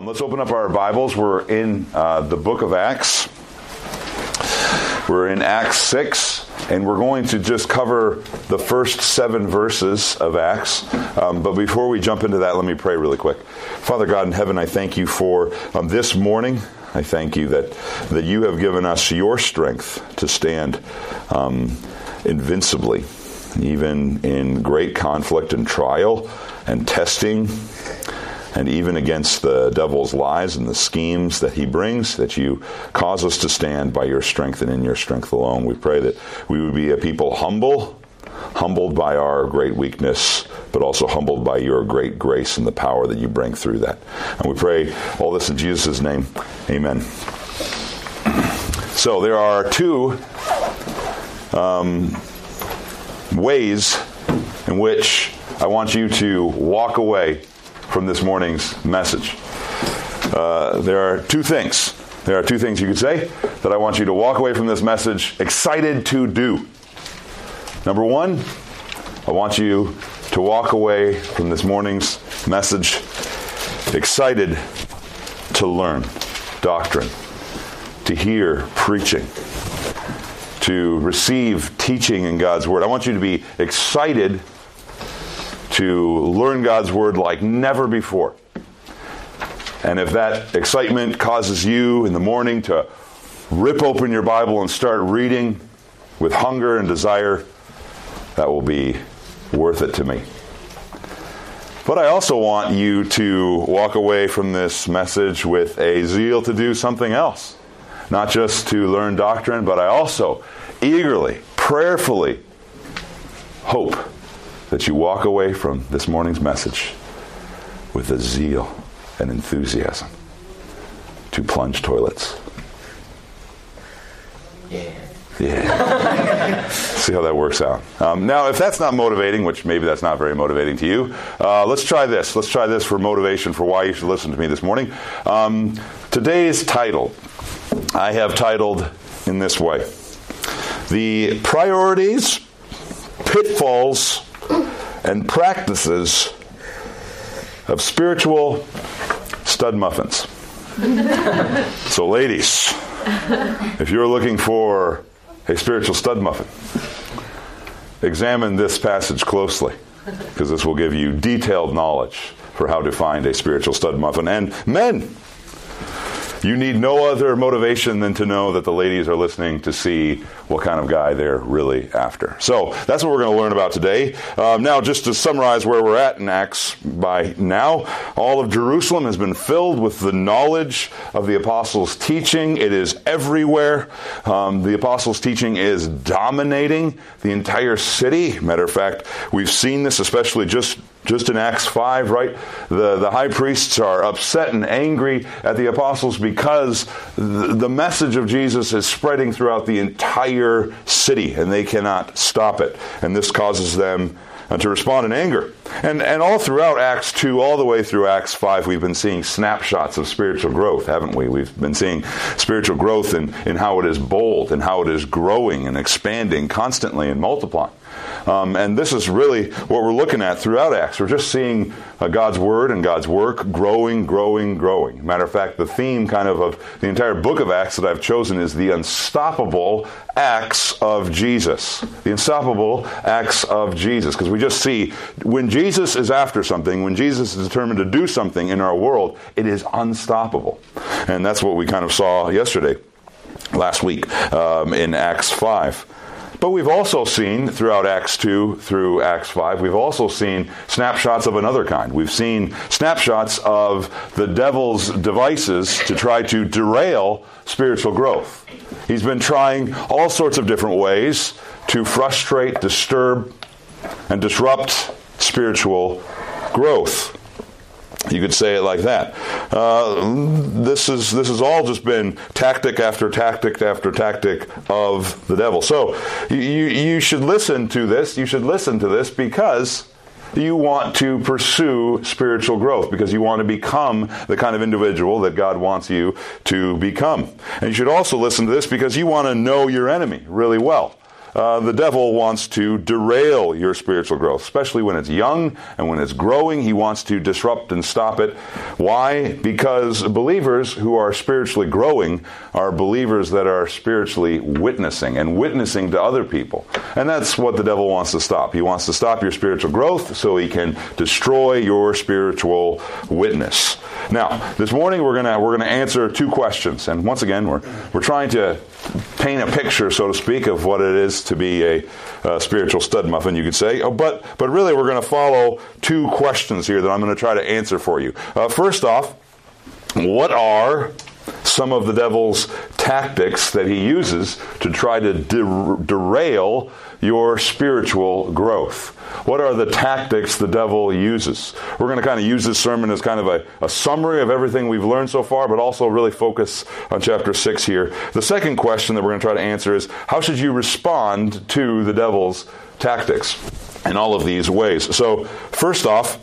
Um, let's open up our Bibles. We're in uh, the book of Acts. We're in Acts 6, and we're going to just cover the first seven verses of Acts. Um, but before we jump into that, let me pray really quick. Father God in heaven, I thank you for um, this morning. I thank you that, that you have given us your strength to stand um, invincibly, even in great conflict and trial and testing and even against the devil's lies and the schemes that he brings, that you cause us to stand by your strength and in your strength alone. We pray that we would be a people humble, humbled by our great weakness, but also humbled by your great grace and the power that you bring through that. And we pray all this in Jesus' name. Amen. So there are two um, ways in which I want you to walk away from this morning's message. Uh, there are two things. There are two things you could say that I want you to walk away from this message excited to do. Number one, I want you to walk away from this morning's message excited to learn doctrine, to hear preaching, to receive teaching in God's Word. I want you to be excited to learn God's Word like never before. And if that excitement causes you in the morning to rip open your Bible and start reading with hunger and desire, that will be worth it to me. But I also want you to walk away from this message with a zeal to do something else. Not just to learn doctrine, but I also eagerly, prayerfully hope that you walk away from this morning's message with a zeal and enthusiasm to plunge toilets. Yeah. Yeah. See how that works out. Um, now, if that's not motivating, which maybe that's not very motivating to you, uh, let's try this. Let's try this for motivation for why you should listen to me this morning. Um, today's title, I have titled in this way The Priorities, Pitfalls, and Practices of Spiritual Stud Muffins. so, ladies, if you're looking for a spiritual stud muffin, examine this passage closely because this will give you detailed knowledge for how to find a spiritual stud muffin. And men, you need no other motivation than to know that the ladies are listening to see what kind of guy they're really after. So that's what we're going to learn about today. Um, now, just to summarize where we're at in Acts by now, all of Jerusalem has been filled with the knowledge of the apostles' teaching. It is everywhere. Um, the apostles' teaching is dominating the entire city. Matter of fact, we've seen this especially just just in Acts 5, right? The, the high priests are upset and angry at the apostles because the, the message of Jesus is spreading throughout the entire city and they cannot stop it. And this causes them uh, to respond in anger. And, and all throughout Acts 2, all the way through Acts 5, we've been seeing snapshots of spiritual growth, haven't we? We've been seeing spiritual growth in, in how it is bold and how it is growing and expanding constantly and multiplying. Um, and this is really what we're looking at throughout Acts. We're just seeing uh, God's Word and God's work growing, growing, growing. Matter of fact, the theme kind of of the entire book of Acts that I've chosen is the unstoppable acts of Jesus. The unstoppable acts of Jesus. Because we just see when Jesus is after something, when Jesus is determined to do something in our world, it is unstoppable. And that's what we kind of saw yesterday, last week, um, in Acts 5. But we've also seen throughout Acts 2 through Acts 5, we've also seen snapshots of another kind. We've seen snapshots of the devil's devices to try to derail spiritual growth. He's been trying all sorts of different ways to frustrate, disturb, and disrupt spiritual growth. You could say it like that. Uh, this is this has all just been tactic after tactic after tactic of the devil. So you you should listen to this. You should listen to this because you want to pursue spiritual growth because you want to become the kind of individual that God wants you to become. And you should also listen to this because you want to know your enemy really well. Uh, the devil wants to derail your spiritual growth, especially when it's young and when it's growing. He wants to disrupt and stop it. Why? Because believers who are spiritually growing are believers that are spiritually witnessing and witnessing to other people. And that's what the devil wants to stop. He wants to stop your spiritual growth so he can destroy your spiritual witness. Now, this morning we're gonna we're gonna answer two questions, and once again we're we're trying to paint a picture, so to speak, of what it is to be a, a spiritual stud muffin, you could say. Oh, but but really we're going to follow two questions here that I'm going to try to answer for you. Uh, first off, what are some of the devil's tactics that he uses to try to der- derail your spiritual growth. What are the tactics the devil uses? We're going to kind of use this sermon as kind of a, a, summary of everything we've learned so far, but also really focus on chapter 6 here. The second question that we're going to try to answer is how should you respond to the devil's tactics in all of these ways? So, first off,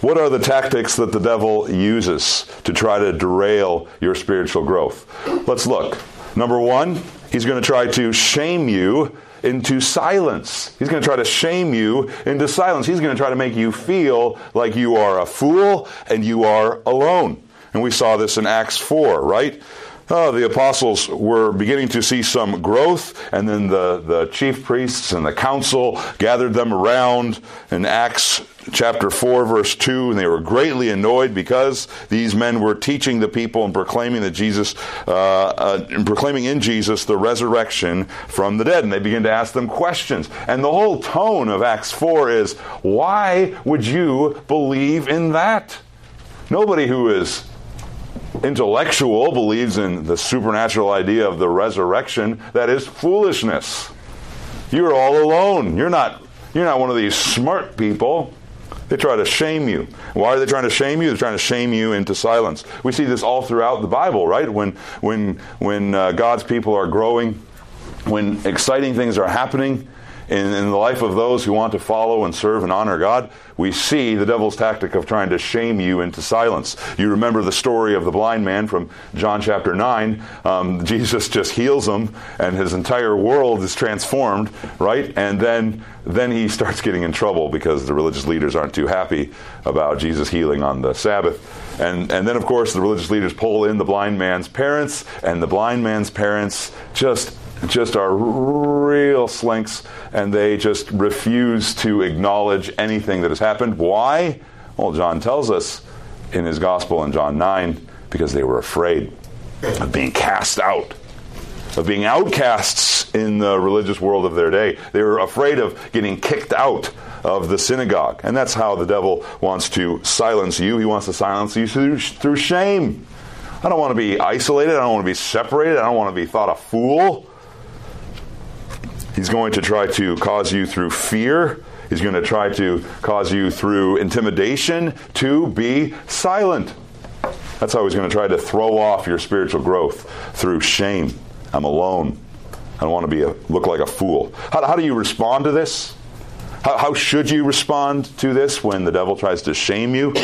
what are the tactics that the devil uses to try to derail your spiritual growth? Let's look. Number one, he's going to try to shame you into silence. He's going to try to shame you into silence. He's going to try to make you feel like you are a fool and you are alone. And we saw this in Acts 4, right? Oh, the apostles were beginning to see some growth, and then the, the chief priests and the council gathered them around in Acts chapter 4, verse 2, and they were greatly annoyed because these men were teaching the people and proclaiming that Jesus, uh, uh, and proclaiming in Jesus the resurrection from the dead. And they begin to ask them questions. And the whole tone of Acts 4 is, why would you believe in that? Nobody who is intellectual believes in the supernatural idea of the resurrection, that is foolishness. You're all alone. You're not you're not one of these smart people. They try to shame you. Why are they trying to shame you? They're trying to shame you into silence. We see this all throughout the Bible, right? When when when uh, God's people are growing, when exciting things are happening, in, in the life of those who want to follow and serve and honor God, we see the devil's tactic of trying to shame you into silence. You remember the story of the blind man from John chapter 9. Um, Jesus just heals him, and his entire world is transformed, right? And then, then he starts getting in trouble because the religious leaders aren't too happy about Jesus healing on the Sabbath. And, and then, of course, the religious leaders pull in the blind man's parents, and the blind man's parents just just are real slinks and they just refuse to acknowledge anything that has happened. Why? Well, John tells us in his gospel in John 9 because they were afraid of being cast out, of being outcasts in the religious world of their day. They were afraid of getting kicked out of the synagogue. And that's how the devil wants to silence you. He wants to silence you through, through shame. I don't want to be isolated. I don't want to be separated. I don't want to be thought a fool. He's going to try to cause you through fear. He's going to try to cause you through intimidation to be silent. That's how he's going to try to throw off your spiritual growth through shame. I'm alone. I don't want to be a, look like a fool. How, how do you respond to this? How, how, should you respond to this when the devil tries to shame you?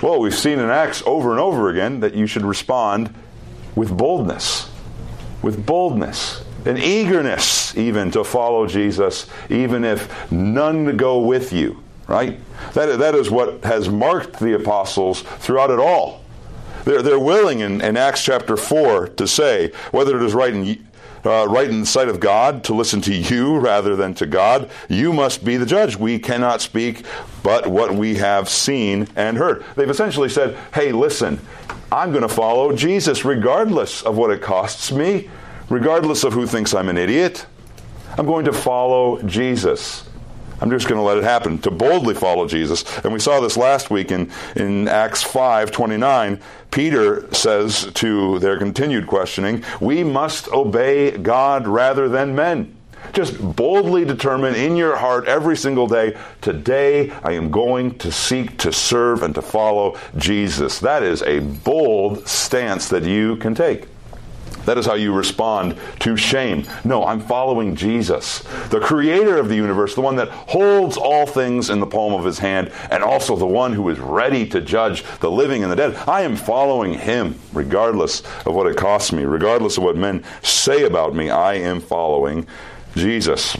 Well, we've seen in Acts over and over again that you should respond with boldness. With boldness an eagerness even to follow Jesus, even if none go with you, right? That, that is what has marked the apostles throughout it all. They're, they're willing in, in Acts chapter 4 to say whether it is right in, uh, right in the sight of God to listen to you rather than to God, you must be the judge. We cannot speak but what we have seen and heard. They've essentially said, hey, listen, I'm going to follow Jesus regardless of what it costs me regardless of who thinks I'm an idiot. I'm going to follow Jesus. I'm just going to let it happen, to boldly follow Jesus. And we saw this last week in, in Acts 5 29. Peter says to their continued questioning, We must obey God rather than men. Just boldly determine in your heart every single day, today I am going to seek to serve and to follow Jesus. That is a bold stance that you can take. That is how you respond to shame. No, I'm following Jesus, the creator of the universe, the one that holds all things in the palm of his hand, and also the one who is ready to judge the living and the dead. I am following him, regardless of what it costs me, regardless of what men say about me. I am following Jesus.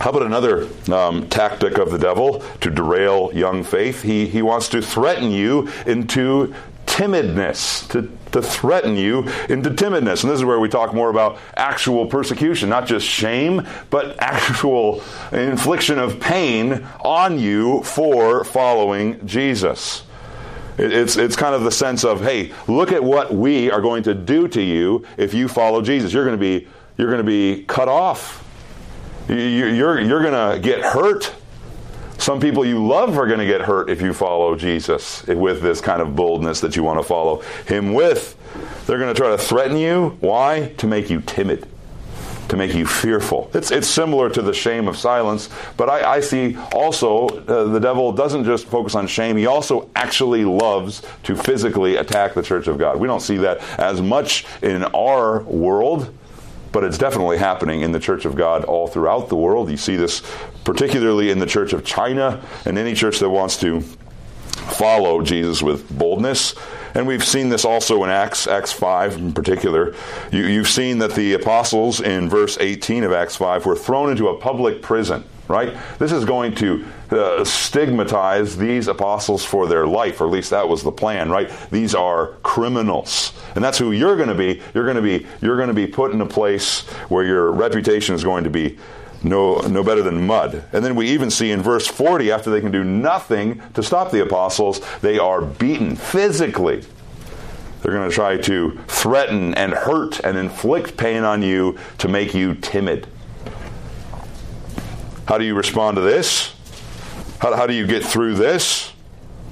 How about another um, tactic of the devil to derail young faith? He, he wants to threaten you into timidness, to, to threaten you into timidness. And this is where we talk more about actual persecution, not just shame, but actual infliction of pain on you for following Jesus. It's, it's kind of the sense of, hey, look at what we are going to do to you if you follow Jesus. You're going to be, you're going to be cut off. You're, you're going to get hurt some people you love are going to get hurt if you follow Jesus with this kind of boldness that you want to follow him with. They're going to try to threaten you. Why? To make you timid, to make you fearful. It's, it's similar to the shame of silence, but I, I see also uh, the devil doesn't just focus on shame, he also actually loves to physically attack the church of God. We don't see that as much in our world but it's definitely happening in the Church of God all throughout the world. You see this particularly in the Church of China and any church that wants to follow Jesus with boldness. And we've seen this also in Acts, Acts 5 in particular. You, have seen that the apostles in verse 18 of Acts 5 were thrown into a public prison right? This is going to uh, stigmatize these apostles for their life, or at least that was the plan, right? These are criminals. And that's who you're going to be. You're going to be you're going to be put in a place where your reputation is going to be no, no better than mud. And then we even see in verse 40, after they can do nothing to stop the apostles, they are beaten physically. They're going to try to threaten and hurt and inflict pain on you to make you timid. How do you respond to this? How, how do you get through this?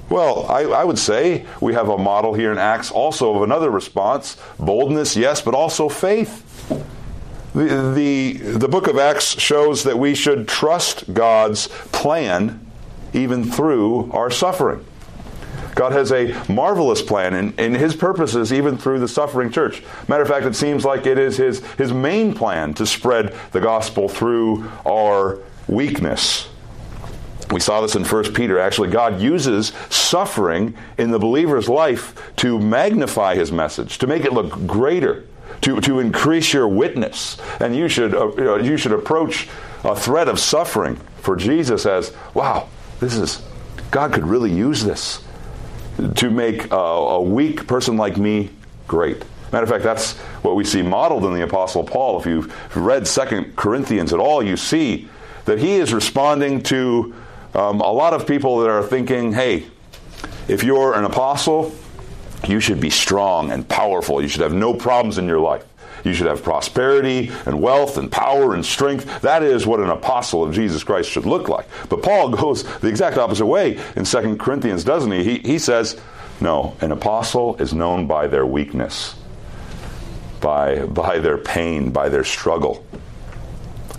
Well, I, I, would say we have a model here in Acts also of another response boldness, yes, but also faith. The, the, the book of Acts shows that we should trust God's plan even through our suffering. God has a marvelous plan in, and his purposes even through the suffering church. Matter of fact, it seems like it is his, his main plan to spread the gospel through our weakness. We saw this in 1 Peter. Actually, God uses suffering in the believer's life to magnify his message, to make it look greater, to, to increase your witness. And you should, uh, you should approach a threat of suffering for Jesus as, wow, this is, God could really use this to make a, a weak person like me great. Matter of fact, that's what we see modeled in the Apostle Paul. If you've read Second Corinthians at all, you see that he is responding to um, a lot of people that are thinking, hey, if you're an apostle, you should be strong and powerful. You should have no problems in your life. You should have prosperity and wealth and power and strength. That is what an apostle of Jesus Christ should look like. But Paul goes the exact opposite way in 2 Corinthians, doesn't he? He, he says, no, an apostle is known by their weakness, by, by their pain, by their struggle.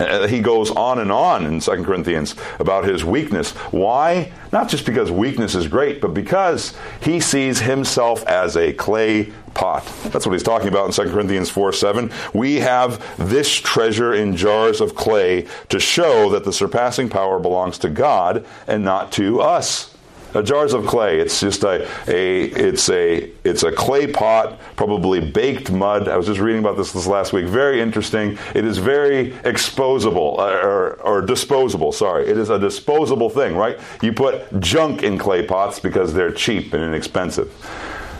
He goes on and on in 2 Corinthians about his weakness. Why? Not just because weakness is great, but because he sees himself as a clay pot. That's what he's talking about in 2 Corinthians 4 7. We have this treasure in jars of clay to show that the surpassing power belongs to God and not to us uh, jars of clay. It's just a, a it's a it's a clay pot, probably baked mud. I was just reading about this this last week. Very interesting. It is very exposable uh, or, or disposable. Sorry, it is a disposable thing, right? You put junk in clay pots because they're cheap and inexpensive.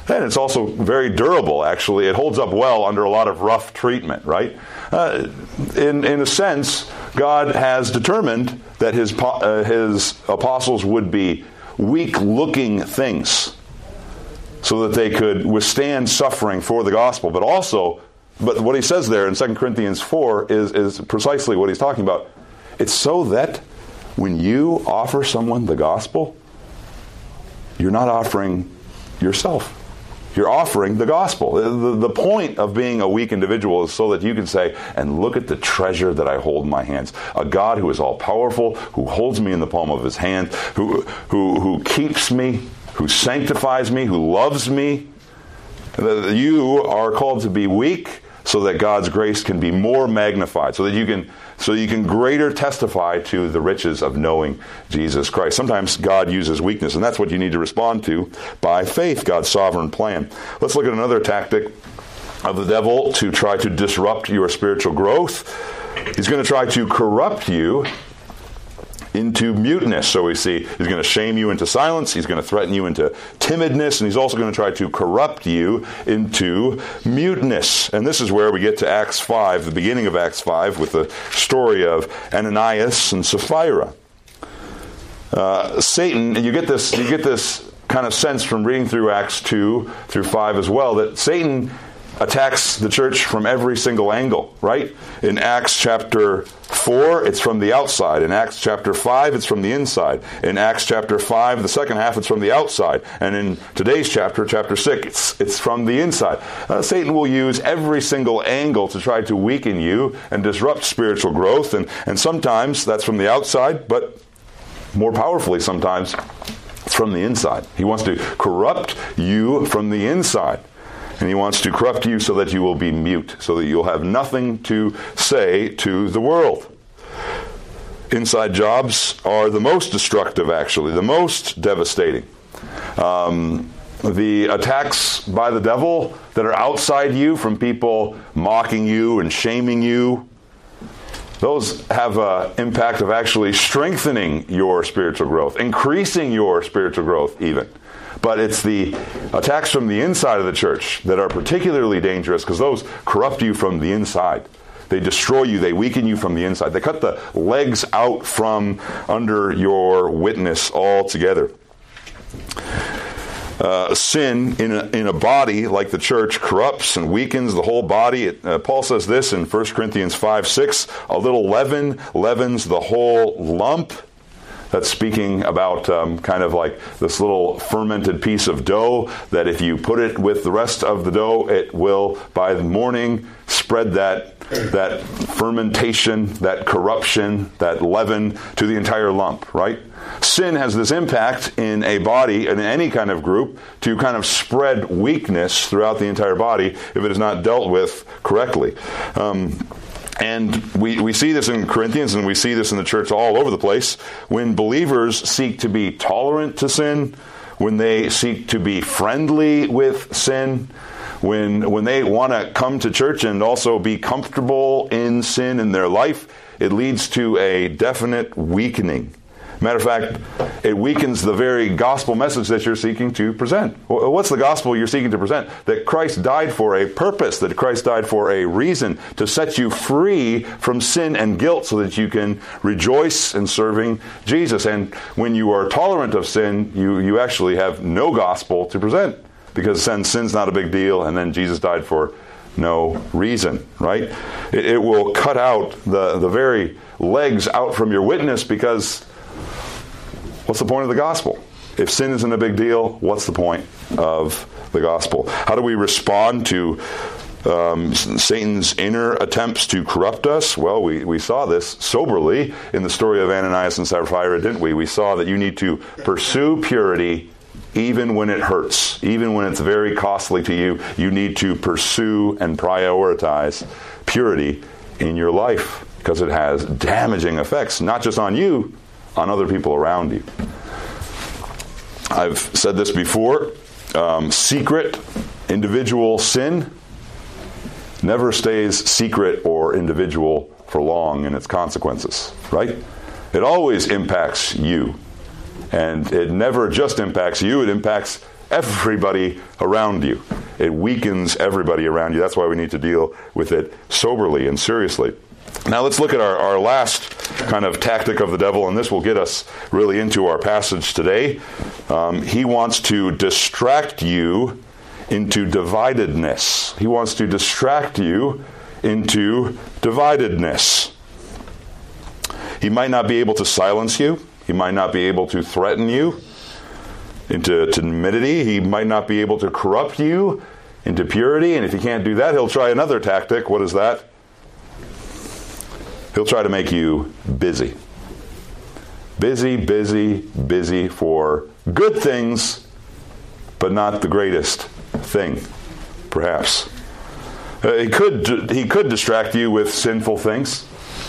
And it's also very durable, actually. It holds up well under a lot of rough treatment, right? Uh, in, in a sense, God has determined that his, uh, his apostles would be weak looking things so that they could withstand suffering for the gospel. But also, but what he says there in 2 Corinthians 4 is, is precisely what he's talking about. It's so that when you offer someone the gospel, you're not offering yourself. You're offering the gospel. The, the, point of being a weak individual is so that you can say, and look at the treasure that I hold in my hands. A God who is all powerful, who holds me in the palm of his hand, who, who, who keeps me, who sanctifies me, who loves me. You are called to be weak so that God's grace can be more magnified, so that you can so you can greater testify to the riches of knowing Jesus Christ. Sometimes God uses weakness, and that's what you need to respond to by faith, God's sovereign plan. Let's look at another tactic of the devil to try to disrupt your spiritual growth. He's going to try to corrupt you into muteness. So we see he's going to shame you into silence, he's going to threaten you into timidness, and he's also going to try to corrupt you into muteness. And this is where we get to Acts 5, the beginning of Acts 5, with the story of Ananias and Sapphira. Uh, Satan, and you get this, you get this kind of sense from reading through Acts 2 through 5 as well, that Satan attacks the church from every single angle, right? In Acts chapter 4, it's from the outside. In Acts chapter 5, it's from the inside. In Acts chapter 5, the second half, it's from the outside. And in today's chapter, chapter 6, it's, it's from the inside. Uh, Satan will use every single angle to try to weaken you and disrupt spiritual growth. And, and sometimes that's from the outside, but more powerfully, sometimes from the inside. He wants to corrupt you from the inside. And he wants to corrupt you so that you will be mute, so that you'll have nothing to say to the world. Inside jobs are the most destructive, actually, the most devastating. Um, the attacks by the devil that are outside you from people mocking you and shaming you, those have an impact of actually strengthening your spiritual growth, increasing your spiritual growth, even. But it's the attacks from the inside of the church that are particularly dangerous because those corrupt you from the inside. They destroy you, they weaken you from the inside. They cut the legs out from under your witness altogether. Uh, sin in a, in a body like the church corrupts and weakens the whole body. It, uh, Paul says this in 1 Corinthians 5 6 a little leaven leavens the whole lump. That's speaking about um, kind of like this little fermented piece of dough that if you put it with the rest of the dough, it will by the morning spread that that fermentation, that corruption, that leaven to the entire lump, right? Sin has this impact in a body, in any kind of group, to kind of spread weakness throughout the entire body if it is not dealt with correctly. Um, and we, we see this in Corinthians and we see this in the church all over the place. When believers seek to be tolerant to sin, when they seek to be friendly with sin, when, when they want to come to church and also be comfortable in sin in their life, it leads to a definite weakening Matter of fact, it weakens the very gospel message that you're seeking to present. What's the gospel you're seeking to present? That Christ died for a purpose, that Christ died for a reason, to set you free from sin and guilt so that you can rejoice in serving Jesus. And when you are tolerant of sin, you, you actually have no gospel to present because sin, sin's not a big deal, and then Jesus died for no reason, right? It, it will cut out the, the very legs out from your witness because What's the point of the gospel? If sin isn't a big deal, what's the point of the gospel? How do we respond to um, Satan's inner attempts to corrupt us? Well, we, we saw this soberly in the story of Ananias and Sapphira, didn't we? We saw that you need to pursue purity even when it hurts, even when it's very costly to you. You need to pursue and prioritize purity in your life because it has damaging effects, not just on you, on other people around you. I've said this before um, secret individual sin never stays secret or individual for long in its consequences, right? It always impacts you. And it never just impacts you, it impacts everybody around you. It weakens everybody around you. That's why we need to deal with it soberly and seriously. Now let's look at our, our last kind of tactic of the devil, and this will get us really into our passage today. Um, he wants to distract you into dividedness. He wants to distract you into dividedness. He might not be able to silence you. He might not be able to threaten you into timidity. He might not be able to corrupt you into purity. And if he can't do that, he'll try another tactic. What is that? He'll try to make you busy. Busy, busy, busy for good things, but not the greatest thing, perhaps. Uh, he could he could distract you with sinful things,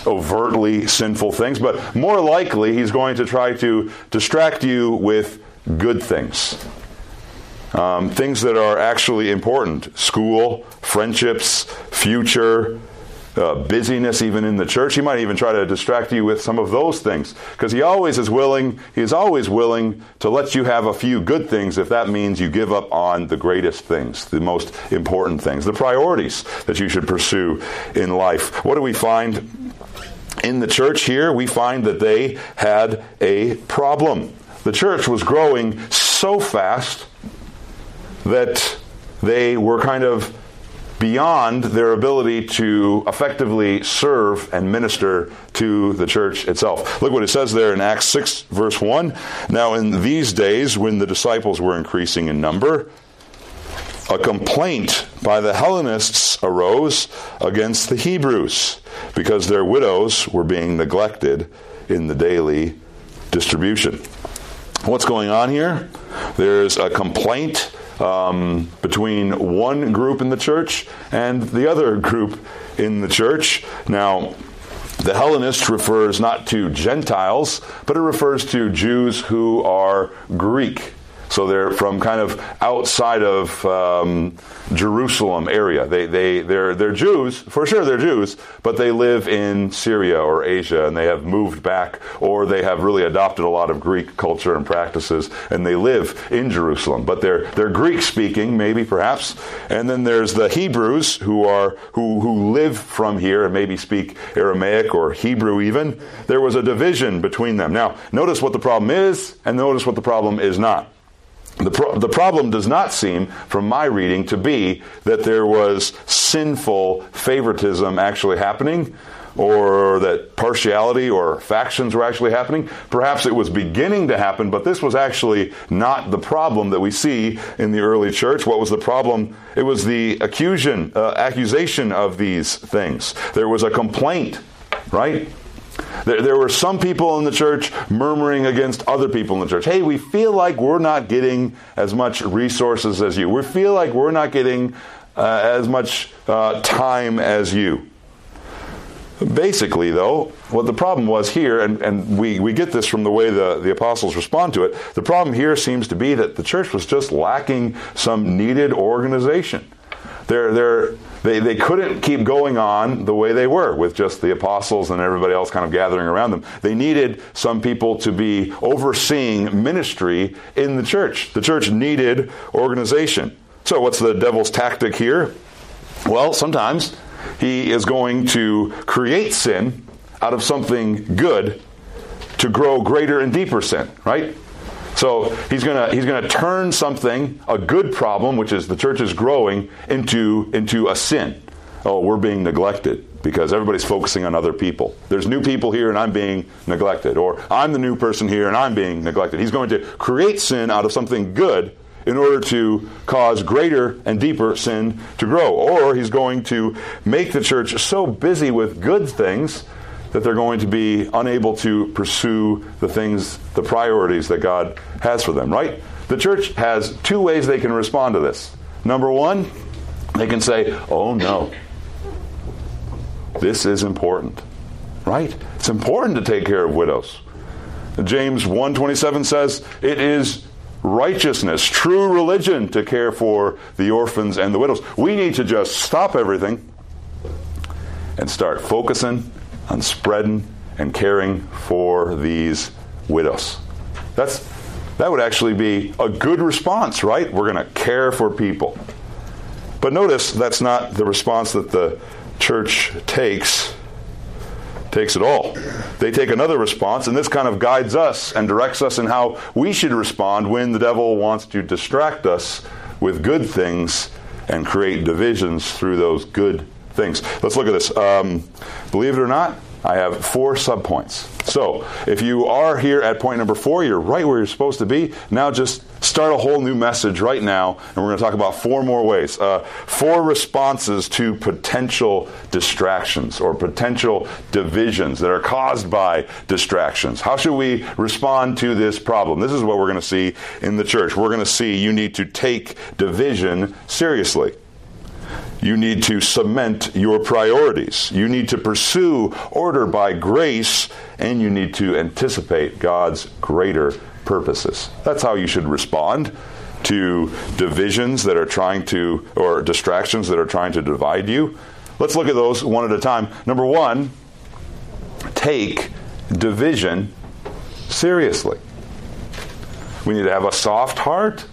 overtly sinful things, but more likely he's going to try to distract you with good things. Um, things that are actually important school, friendships, future, uh, busyness even in the church. He might even try to distract you with some of those things because he always is willing, he is always willing to let you have a few good things if that means you give up on the greatest things, the most important things, the priorities that you should pursue in life. What do we find in the church here? We find that they had a problem. The church was growing so fast that they were kind of beyond their ability to effectively serve and minister to the church itself. Look what it says there in Acts 6, verse 1. Now, in these days, when the disciples were increasing in number, a complaint by the Hellenists arose against the Hebrews because their widows were being neglected in the daily distribution. What's going on here? There's a complaint um, between one group in the church and the other group in the church. Now, the Hellenist refers not to Gentiles, but it refers to Jews who are Greek. So they're from kind of outside of um, Jerusalem area. They they they're they're Jews for sure. They're Jews, but they live in Syria or Asia, and they have moved back, or they have really adopted a lot of Greek culture and practices, and they live in Jerusalem. But they're they're Greek speaking, maybe perhaps. And then there's the Hebrews who are who who live from here and maybe speak Aramaic or Hebrew even. There was a division between them. Now notice what the problem is, and notice what the problem is not. The, pro- the problem does not seem, from my reading, to be that there was sinful favoritism actually happening or that partiality or factions were actually happening. Perhaps it was beginning to happen, but this was actually not the problem that we see in the early church. What was the problem? It was the accusation, uh, accusation of these things. There was a complaint, right? There, there, were some people in the church murmuring against other people in the church. Hey, we feel like we're not getting as much resources as you. We feel like we're not getting uh, as much uh, time as you. Basically, though, what the problem was here, and, and we, we get this from the way the, the apostles respond to it, the problem here seems to be that the church was just lacking some needed organization. They're, they're, they, they couldn't keep going on the way they were with just the apostles and everybody else kind of gathering around them. They needed some people to be overseeing ministry in the church. The church needed organization. So, what's the devil's tactic here? Well, sometimes he is going to create sin out of something good to grow greater and deeper sin, right? So he's gonna he's gonna turn something, a good problem, which is the church is growing, into into a sin. Oh, we're being neglected because everybody's focusing on other people. There's new people here and I'm being neglected. Or I'm the new person here and I'm being neglected. He's going to create sin out of something good in order to cause greater and deeper sin to grow. Or he's going to make the church so busy with good things that they're going to be unable to pursue the things, the priorities that God has for them, right? The church has two ways they can respond to this. Number one, they can say, oh no, this is important, right? It's important to take care of widows. James 1:27 says it is righteousness, true religion to care for the orphans and the widows. We need to just stop everything and start focusing on spreading and caring for these widows. That's that would actually be a good response, right? We're going to care for people. But notice that's not the response that the church takes takes it all. They take another response, and this kind of guides us and directs us in how we should respond when the devil wants to distract us with good things and create divisions through those good things. Let's look at this. Um, believe it or not, I have four subpoints. So, if you are here at point number four, you're right where you're supposed to be. Now, just start a whole new message right now, and we're going to talk about four more ways. Uh, four responses to potential distractions or potential divisions that are caused by distractions. How should we respond to this problem? This is what we're going to see in the church. We're going to see you need to take division seriously. You need to cement your priorities. You need to pursue order by grace, and you need to anticipate God's greater purposes. That's how you should respond to divisions that are trying to, or distractions that are trying to divide you. Let's look at those one at a time. Number one, take division seriously. We need to have a soft heart.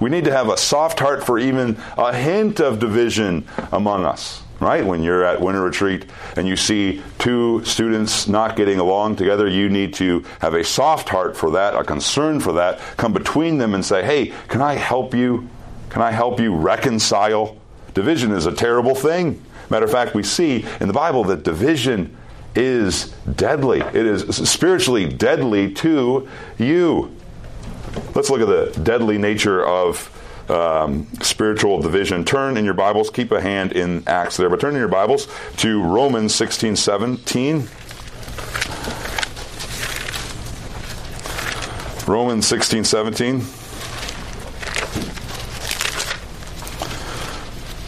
We need to have a soft heart for even a hint of division among us right? When you're at winter retreat and you see two students not getting along together, you need to have a soft heart for that, a concern for that, come between them and say, hey, can I help you? Can I help you reconcile? Division is a terrible thing. Matter of fact, we see in the Bible that division is deadly. It is spiritually deadly to you. Let's look at the deadly nature of um, spiritual division. Turn in your Bibles, keep a hand in Acts there, but turn in your Bibles to Romans 16 17. Romans 16 17.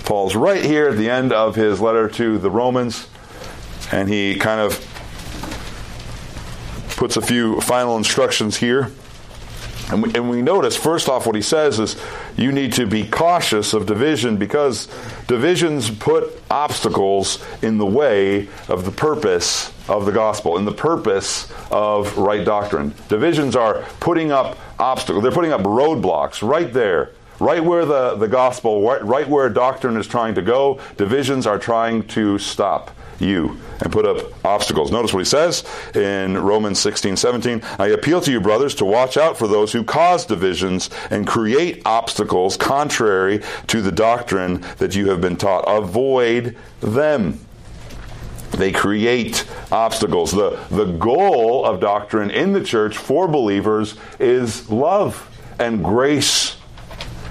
Paul's right here at the end of his letter to the Romans, and he kind of puts a few final instructions here. And we, and we, notice, first off, what he says is you need to be cautious of division because divisions put obstacles in the way of the purpose of the gospel, in the purpose of right doctrine. Divisions are putting up obstacles, they're putting up roadblocks right there. Right where the, the gospel, right, right where doctrine is trying to go, divisions are trying to stop you and put up obstacles. Notice what he says in Romans 16, 17. I appeal to you, brothers, to watch out for those who cause divisions and create obstacles contrary to the doctrine that you have been taught. Avoid them. They create obstacles. The, the goal of doctrine in the church for believers is love and grace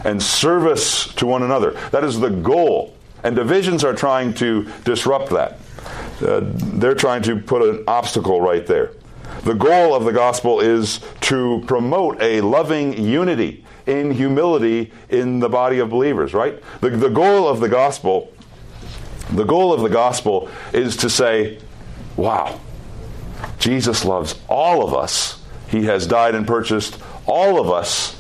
and service to one another. That is the goal. And divisions are trying to disrupt that. Uh, they're trying to put an obstacle right there. The goal of the gospel is to promote a loving unity in humility in the body of believers, right? The, the goal of the gospel, the goal of the gospel is to say, wow, Jesus loves all of us. He has died and purchased all of us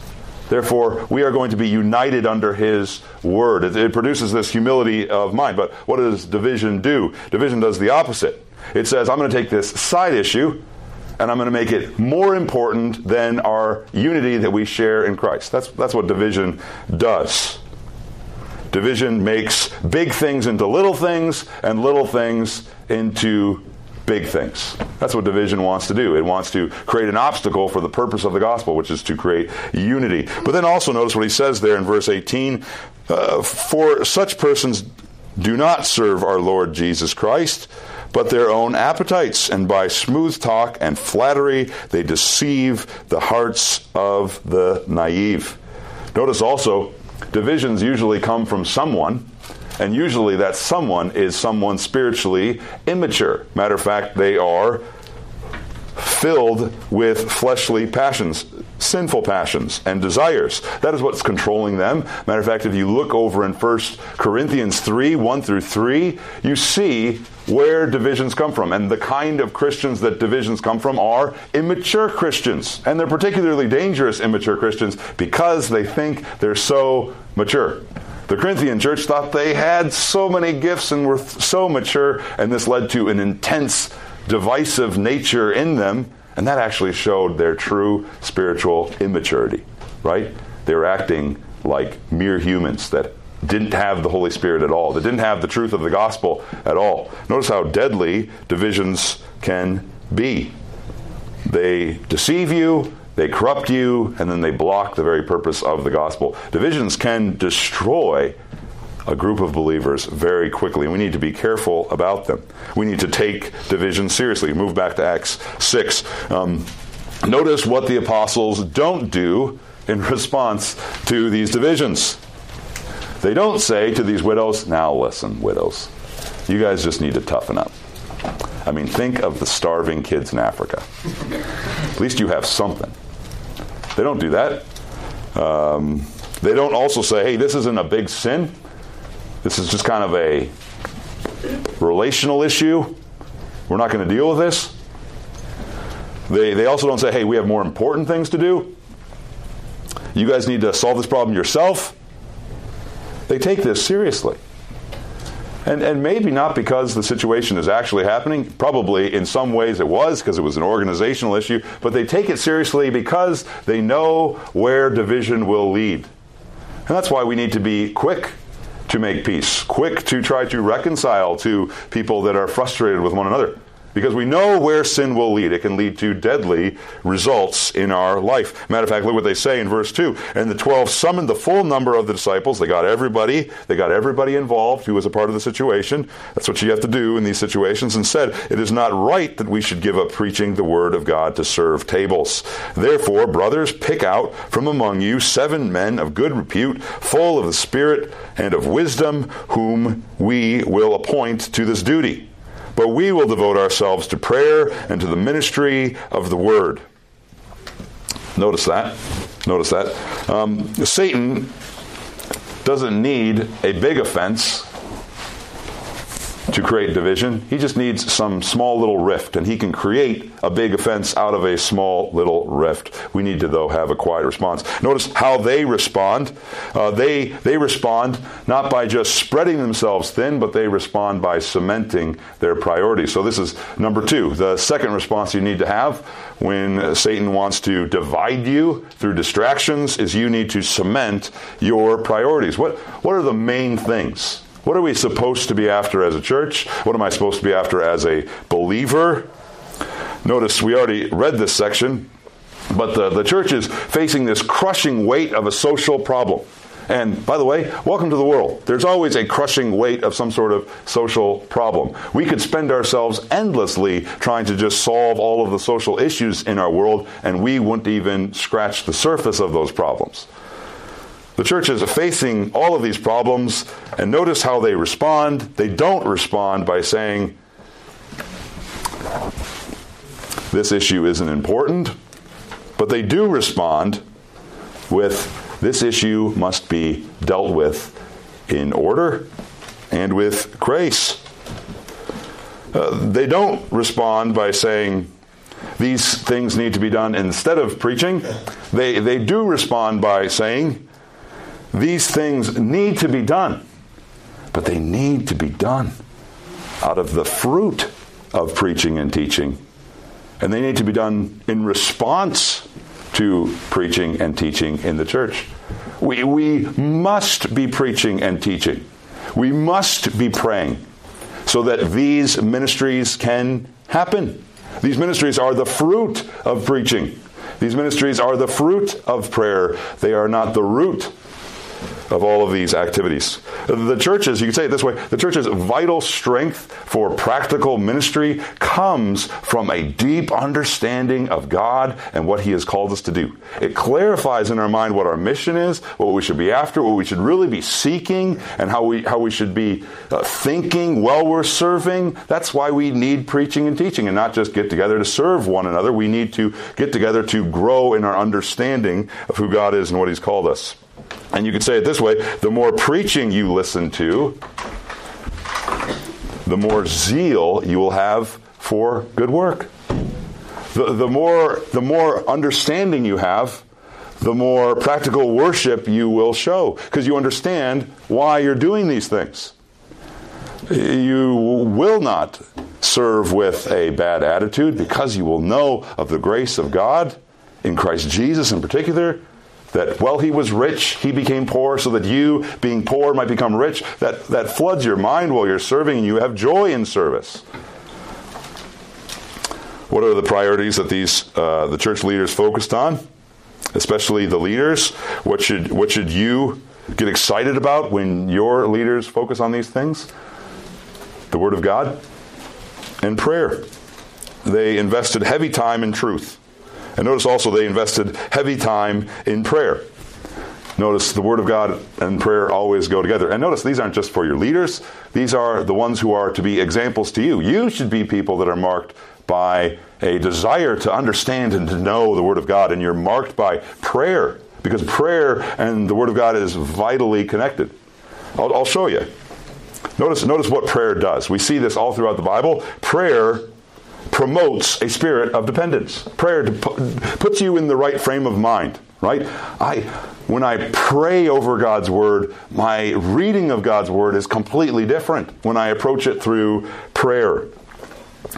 Therefore, we are going to be united under His word. It, it, produces this humility of mind. But what does division do? Division does the opposite. It says, I'm going to take this side issue and I'm going to make it more important than our unity that we share in Christ. That's, that's what division does. Division makes big things into little things and little things into big things. That's what division wants to do. It wants to create an obstacle for the purpose of the gospel, which is to create unity. But then also notice what he says there in verse 18 uh, For such persons do not serve our Lord Jesus Christ, but their own appetites, and by smooth talk and flattery they deceive the hearts of the naive. Notice also, divisions usually come from someone and usually that someone is someone spiritually immature. Matter of fact, they are filled with fleshly passions, sinful passions and desires. That is what's controlling them. Matter of fact, if you look over in 1 Corinthians 3 1 through 3, you see where divisions come from. And the kind of Christians that divisions come from are immature Christians. And they're particularly dangerous immature Christians because they think they're so mature. The Corinthian church thought they had so many gifts and were so mature, and this led to an intense, divisive nature in them, and that actually showed their true spiritual immaturity, right? They were acting like mere humans that didn't have the Holy Spirit at all, that didn't have the truth of the gospel at all. Notice how deadly divisions can be. They deceive you, they corrupt you, and then they block the very purpose of the gospel. Divisions can destroy a group of believers very quickly. We need to be careful about them. We need to take division seriously. Move back to Acts 6. Um, notice what the apostles don't do in response to these divisions. They don't say to these widows, Now listen, widows, you guys just need to toughen up. I mean, think of the starving kids in Africa. At least you have something. They don't do that. Um, they don't also say, hey, this isn't a big sin. This is just kind of a relational issue. We're not going to deal with this. They, they also don't say, hey, we have more important things to do. You guys need to solve this problem yourself. They take this seriously. And, and maybe not because the situation is actually happening. Probably in some ways it was because it was an organizational issue, but they take it seriously because they know where division will lead. And that's why we need to be quick to make peace, quick to try to reconcile to people that are frustrated with one another because we know where sin will lead. It can lead to deadly results in our life. Matter of fact, look what they say in verse 2. And the 12 summoned the full number of the disciples. They got everybody, they got everybody involved who was a part of the situation. That's what you have to do in these situations and said, It is not right that we should give up preaching the word of God to serve tables. Therefore, brothers, pick out from among you seven men of good repute, full of the Spirit and of wisdom, whom we will appoint to this duty but we will devote ourselves to prayer and to the ministry of the word. Notice that. Notice that. Um, Satan doesn't need a big offense to create division. He just needs some small little rift, and he can create a big offense out of a small little rift. We need to, though, have a quiet response. Notice how they respond. Uh, they they respond not by just spreading themselves thin, but they respond by cementing their priorities. So this is number two. The second response you need to have when Satan wants to divide you through distractions is you need to cement your priorities. What what are the main things? What are we supposed to be after as a church? What am I supposed to be after as a believer? Notice we already read this section, but the, the church is facing this crushing weight of a social problem. And by the way, welcome to the world. There's always a crushing weight of some sort of social problem. We could spend ourselves endlessly trying to just solve all of the social issues in our world, and we wouldn't even scratch the surface of those problems. The churches are facing all of these problems, and notice how they respond. They don't respond by saying, This issue isn't important, but they do respond with, This issue must be dealt with in order and with grace. Uh, they don't respond by saying, these things need to be done instead of preaching. They, they do respond by saying, these things need to be done, but they need to be done out of the fruit of preaching and teaching. And they need to be done in response to preaching and teaching in the church. We, we must be preaching and teaching. We must be praying so that these ministries can happen. These ministries are the fruit of preaching. These ministries are the fruit of prayer. They are not the root of all of these activities. The churches, you could say it this way, the church's vital strength for practical ministry comes from a deep understanding of God and what He has called us to do. It clarifies in our mind what our mission is, what we should be after, what we should really be seeking, and how we, how we should be uh, thinking while we're serving. That's why we need preaching and teaching and not just get together to serve one another. We need to get together to grow in our understanding of who God is and what He's called us. And you could say it this way the more preaching you listen to, the more zeal you will have for good work. The, the, more, the more understanding you have, the more practical worship you will show because you understand why you're doing these things. You will not serve with a bad attitude because you will know of the grace of God in Christ Jesus in particular that while he was rich, he became poor so that you, being poor, might become rich. That, that floods your mind while you're serving and you have joy in service. What are the priorities that these uh, the church leaders focused on? Especially the leaders. What should what should you get excited about when your leaders focus on these things? The Word of God and prayer. They invested heavy time in truth. And notice also they invested heavy time in prayer. Notice the Word of God and prayer always go together. And notice these aren't just for your leaders, these are the ones who are to be examples to you. You should be people that are marked by a desire to understand and to know the Word of God, and you're marked by prayer because prayer and the Word of God is vitally connected. I'll, I'll show you. Notice, notice what prayer does. We see this all throughout the Bible. Prayer promotes a spirit of dependence. Prayer puts you in the right frame of mind, right? I when I pray over God's word, my reading of God's word is completely different when I approach it through prayer.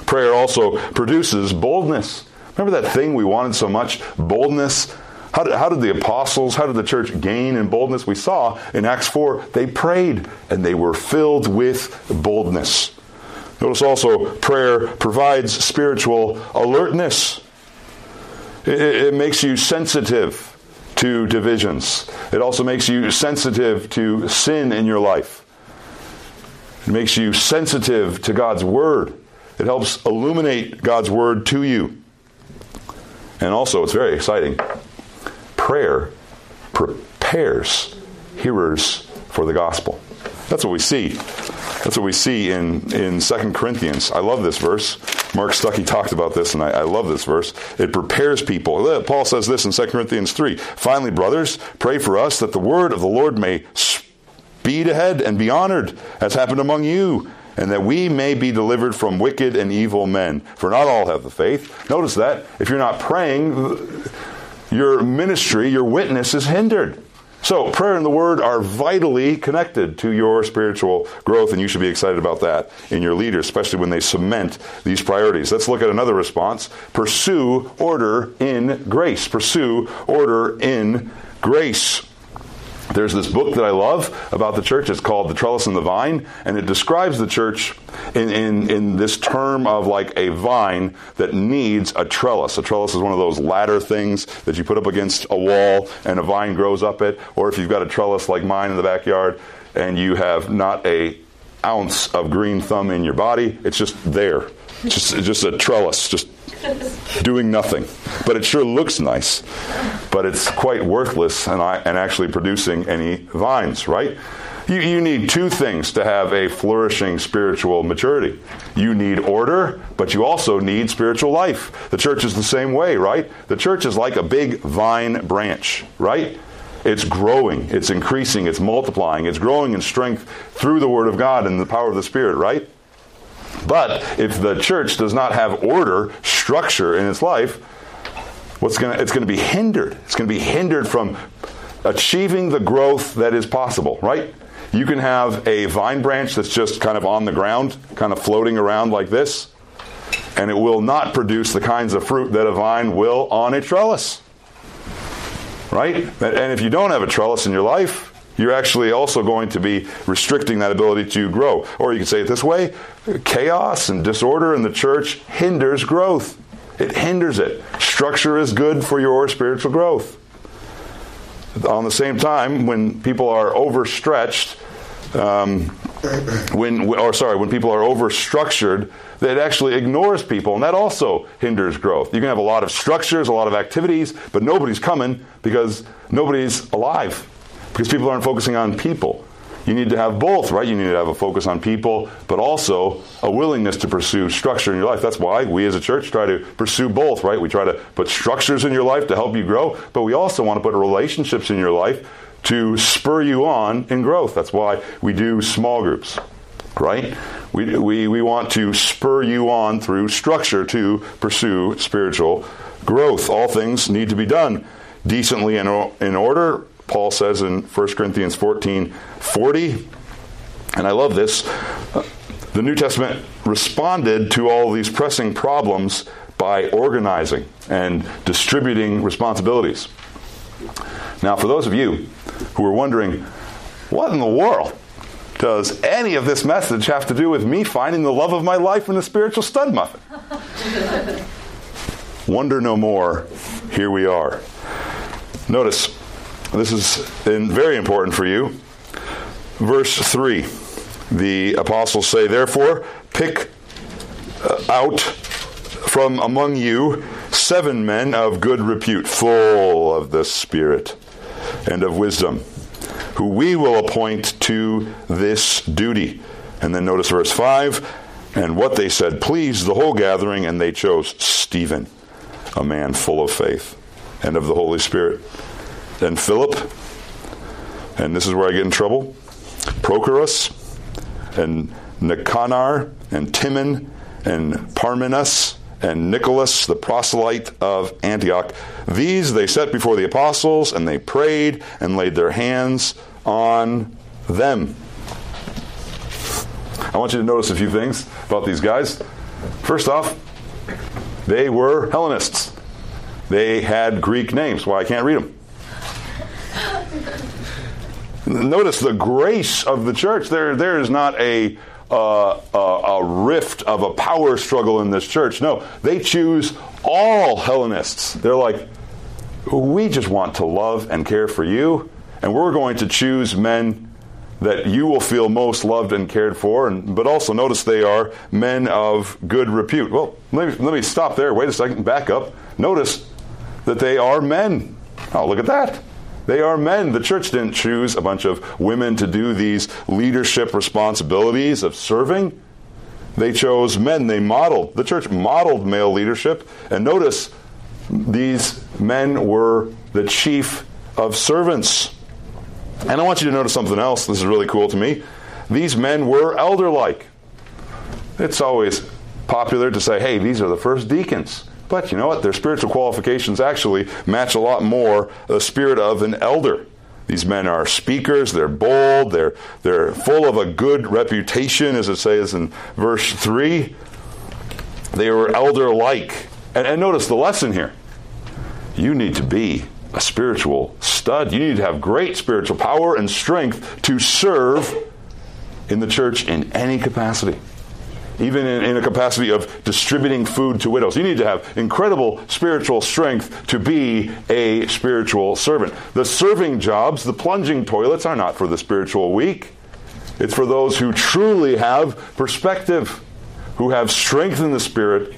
Prayer also produces boldness. Remember that thing we wanted so much? Boldness. How did, how did the apostles, how did the church gain in boldness? We saw in Acts 4, they prayed and they were filled with boldness. Notice also, prayer provides spiritual alertness. It, it makes you sensitive to divisions. It also makes you sensitive to sin in your life. It makes you sensitive to God's Word. It helps illuminate God's Word to you. And also, it's very exciting. Prayer prepares hearers for the gospel. That's what we see that's what we see in, in 2 Corinthians. I love this verse. Mark Stuckey talked about this, and I, I, love this verse. It prepares people. Paul says this in 2 Corinthians 3. Finally, brothers, pray for us that the word of the Lord may speed ahead and be honored, as happened among you, and that we may be delivered from wicked and evil men. For not all have the faith. Notice that. If you're not praying, your ministry, your witness is hindered. So, prayer and the word are vitally connected to your spiritual growth, and you should be excited about that in your leaders, especially when they cement these priorities. Let's look at another response. Pursue order in grace. Pursue order in grace. There's this book that I love about the church. It's called The Trellis and the Vine, and it describes the church in, in, in this term of like a vine that needs a trellis. A trellis is one of those ladder things that you put up against a wall and a vine grows up it. Or if you've got a trellis like mine in the backyard and you have not a ounce of green thumb in your body, it's just there. Just, just a trellis, just doing nothing. But it sure looks nice. But it's quite worthless and, I, and actually producing any vines, right? You, you need two things to have a flourishing spiritual maturity. You need order, but you also need spiritual life. The church is the same way, right? The church is like a big vine branch, right? It's growing, it's increasing, it's multiplying, it's growing in strength through the Word of God and the power of the Spirit, right? But if the church does not have order, structure in its life, what's going to it's going to be hindered. It's going to be hindered from achieving the growth that is possible, right? You can have a vine branch that's just kind of on the ground, kind of floating around like this, and it will not produce the kinds of fruit that a vine will on a trellis. Right? And if you don't have a trellis in your life, you're actually also going to be restricting that ability to grow. Or you can say it this way chaos and disorder in the church hinders growth, it hinders it. Structure is good for your spiritual growth. On the same time, when people are overstretched, um, when or sorry, when people are overstructured, that actually ignores people, and that also hinders growth. You can have a lot of structures, a lot of activities, but nobody's coming because nobody's alive because people aren't focusing on people. You need to have both, right? You need to have a focus on people, but also a willingness to pursue structure in your life. That's why we as a church try to pursue both, right? We try to put structures in your life to help you grow, but we also want to put relationships in your life to spur you on in growth. That's why we do small groups, right? We, we, we want to spur you on through structure to pursue spiritual growth. All things need to be done decently in, in order Paul says in 1 Corinthians 14 40. And I love this. The New Testament responded to all these pressing problems by organizing and distributing responsibilities. Now, for those of you who are wondering, what in the world does any of this message have to do with me finding the love of my life in the spiritual stud muffin? Wonder no more. Here we are. Notice this is very important for you. Verse 3 the apostles say, Therefore, pick uh, out from among you seven men of good repute, full of the Spirit and of wisdom, who we will appoint to this duty. And then notice verse 5 and what they said pleased the whole gathering, and they chose Stephen, a man full of faith and of the Holy Spirit and Philip, and this is where I get in trouble, Prochorus, and Nicanor and Timon and Parmenas and Nicholas, the proselyte of Antioch. These they set before the apostles, and they prayed and laid their hands on them. I want you to notice a few things about these guys. First off, they were Hellenists. They had Greek names. Why well, I can't read them. Notice the grace of the church. There, there is not a, uh, a, a rift of a power struggle in this church. No, they choose all Hellenists. They're like, we just want to love and care for you, and we're going to choose men that you will feel most loved and cared for. And, but also notice they are men of good repute. Well, let me, let me stop there. Wait a second. Back up. Notice that they are men. Oh, look at that. They are men. The church didn't choose a bunch of women to do these leadership responsibilities of serving. They chose men. They modeled. The church modeled male leadership. And notice these men were the chief of servants. And I want you to notice something else. This is really cool to me. These men were elder like. It's always popular to say, hey, these are the first deacons. But you know what? Their spiritual qualifications actually match a lot more the spirit of an elder. These men are speakers, they're bold, they're, they're full of a good reputation, as it says in verse 3. They were elder like. And, and notice the lesson here. You need to be a spiritual stud. You need to have great spiritual power and strength to serve in the church in any capacity. Even in, in, a capacity of distributing food to widows. You need to have incredible spiritual strength to be a spiritual servant. The serving jobs, the plunging toilets, are not for the spiritual weak. It's for those who truly have perspective, who have strength in the spirit,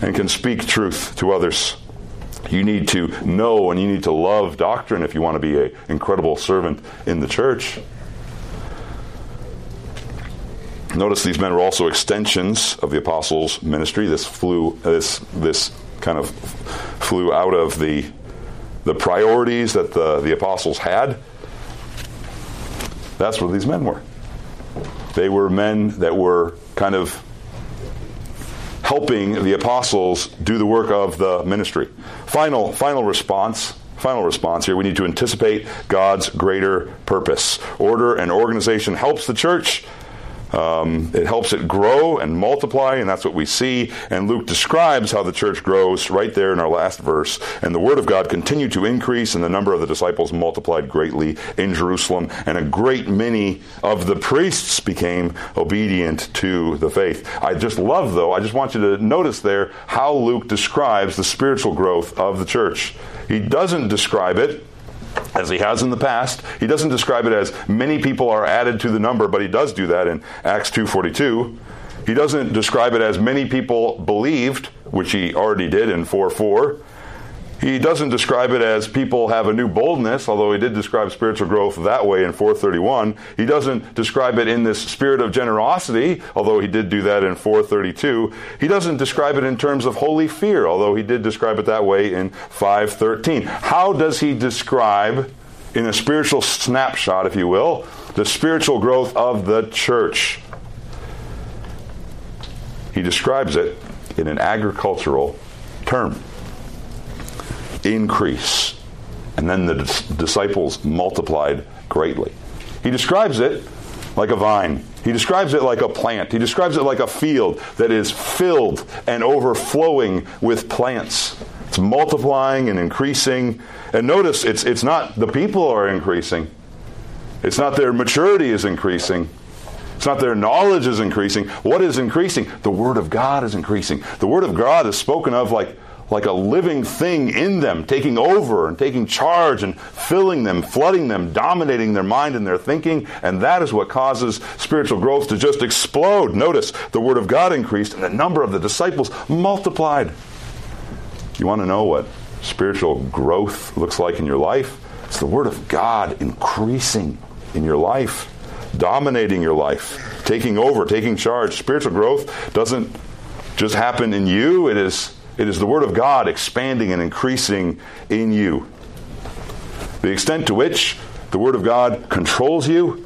and can speak truth to others. You need to know and you need to love doctrine if you want to be an incredible servant in the church. Notice these men were also extensions of the apostles' ministry. This flew this this kind of flew out of the the priorities that the, the apostles had. That's what these men were. They were men that were kind of helping the apostles do the work of the ministry. Final, final response. Final response here. We need to anticipate God's greater purpose. Order and organization helps the church um, it helps it grow and multiply, and that's what we see. And Luke describes how the church grows right there in our last verse. And the word of God continued to increase, and the number of the disciples multiplied greatly in Jerusalem, and a great many of the priests became obedient to the faith. I just love, though, I just want you to notice there how Luke describes the spiritual growth of the church. He doesn't describe it as he has in the past. He doesn't describe it as many people are added to the number, but he does do that in Acts 2:42. He doesn't describe it as many people believed, which he already did in 4:4. He doesn't describe it as people have a new boldness, although he did describe spiritual growth that way in 431. He doesn't describe it in this spirit of generosity, although he did do that in 432. He doesn't describe it in terms of holy fear, although he did describe it that way in 513. How does he describe, in a spiritual snapshot, if you will, the spiritual growth of the church? He describes it in an agricultural term increase. And then the disciples multiplied greatly. He describes it like a vine. He describes it like a plant. He describes it like a field that is filled and overflowing with plants. It's multiplying and increasing. And notice it's, it's not the people are increasing, it's not their maturity is increasing. It's not their knowledge is increasing. What is increasing? The Word of God is increasing. The Word of God is spoken of like like a living thing in them, taking over and taking charge and filling them, flooding them, dominating their mind and their thinking. And that is what causes spiritual growth to just explode. Notice the Word of God increased and the number of the disciples multiplied. You want to know what spiritual growth looks like in your life? It's the Word of God increasing in your life, dominating your life, taking over, taking charge. Spiritual growth doesn't just happen in you, it is it is the Word of God expanding and increasing in you. The extent to which the Word of God controls you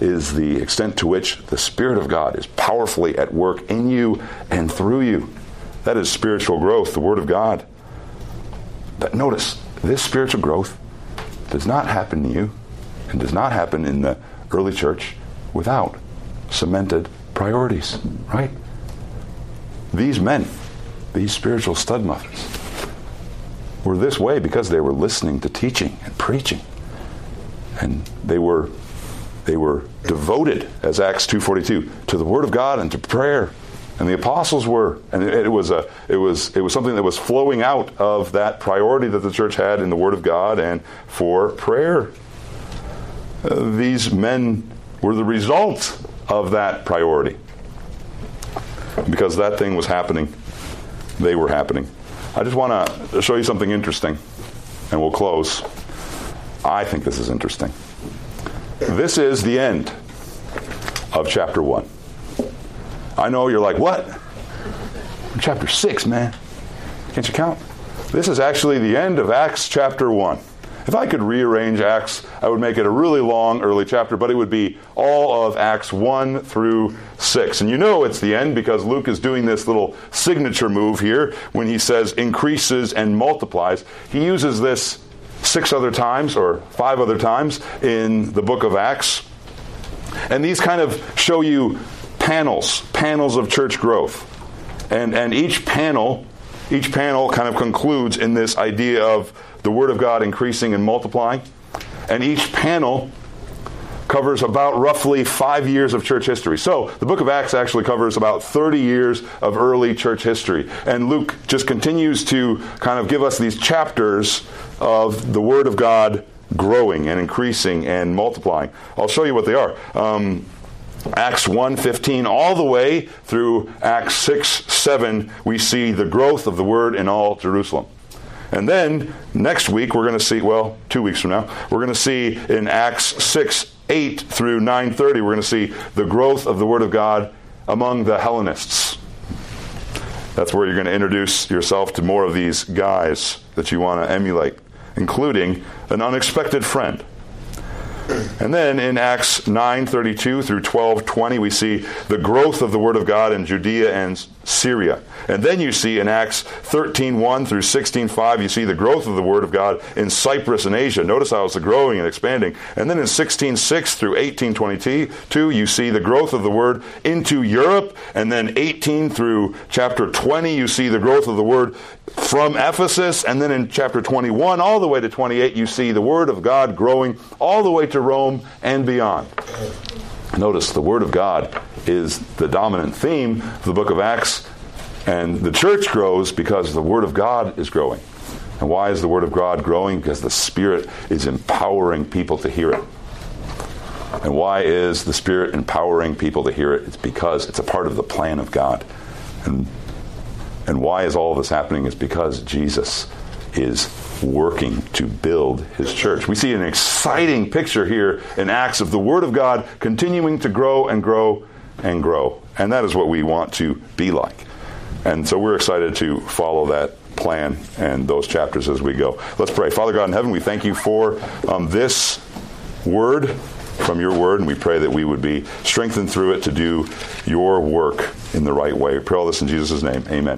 is the extent to which the Spirit of God is powerfully at work in you and through you. That is spiritual growth, the Word of God. But notice, this spiritual growth does not happen to you and does not happen in the early church without cemented priorities, right? These men, these spiritual stud muffins, were this way because they were listening to teaching and preaching. And they were they were devoted, as Acts 2.42, to the Word of God and to prayer. And the apostles were. And it, was a, it, was, it was something that was flowing out of that priority that the church had in the Word of God and for prayer. Uh, these men were the result of that priority. Because that thing was happening, they were happening. I just want to show you something interesting, and we'll close. I think this is interesting. This is the end of chapter 1. I know you're like, what? Chapter 6, man. Can't you count? This is actually the end of Acts chapter 1. If I could rearrange Acts, I would make it a really long early chapter, but it would be all of Acts 1 through 6. And you know it's the end because Luke is doing this little signature move here when he says increases and multiplies. He uses this six other times or five other times in the book of Acts. And these kind of show you panels, panels of church growth. And, and each panel, each panel kind of concludes in this idea of the Word of God increasing and multiplying. And each panel covers about roughly five years of church history. So the book of Acts actually covers about 30 years of early church history. And Luke just continues to kind of give us these chapters of the Word of God growing and increasing and multiplying. I'll show you what they are. Um, Acts 1:15 all the way through Acts 6 7 we see the growth of the word in all Jerusalem. And then next week we're going to see well 2 weeks from now we're going to see in Acts 6 8 through 9:30 we're going to see the growth of the word of God among the Hellenists. That's where you're going to introduce yourself to more of these guys that you want to emulate, including an unexpected friend. And then in Acts 9:32 through 12:20 we see the growth of the word of God in Judea and Syria. And then you see in Acts 13:1 through 16:5 you see the growth of the word of God in Cyprus and Asia. Notice how it's growing and expanding. And then in 16:6 through 18:22 you see the growth of the word into Europe and then 18 through chapter 20 you see the growth of the word from Ephesus and then in chapter 21 all the way to 28 you see the word of God growing all the way to Rome and beyond. Notice the Word of God is the dominant theme of the book of Acts, and the church grows because the Word of God is growing. And why is the Word of God growing? Because the Spirit is empowering people to hear it. And why is the Spirit empowering people to hear it? It's because it's a part of the plan of God. And, and why is all this happening? Is because Jesus is working to build his church. We see an exciting picture here in Acts of the Word of God continuing to grow and grow and grow. And that is what we want to be like. And so we're excited to follow that plan and those chapters as we go. Let's pray. Father God in heaven, we thank you for um, this word from your word, and we pray that we would be strengthened through it to do your work in the right way. We pray all this in Jesus' name. Amen.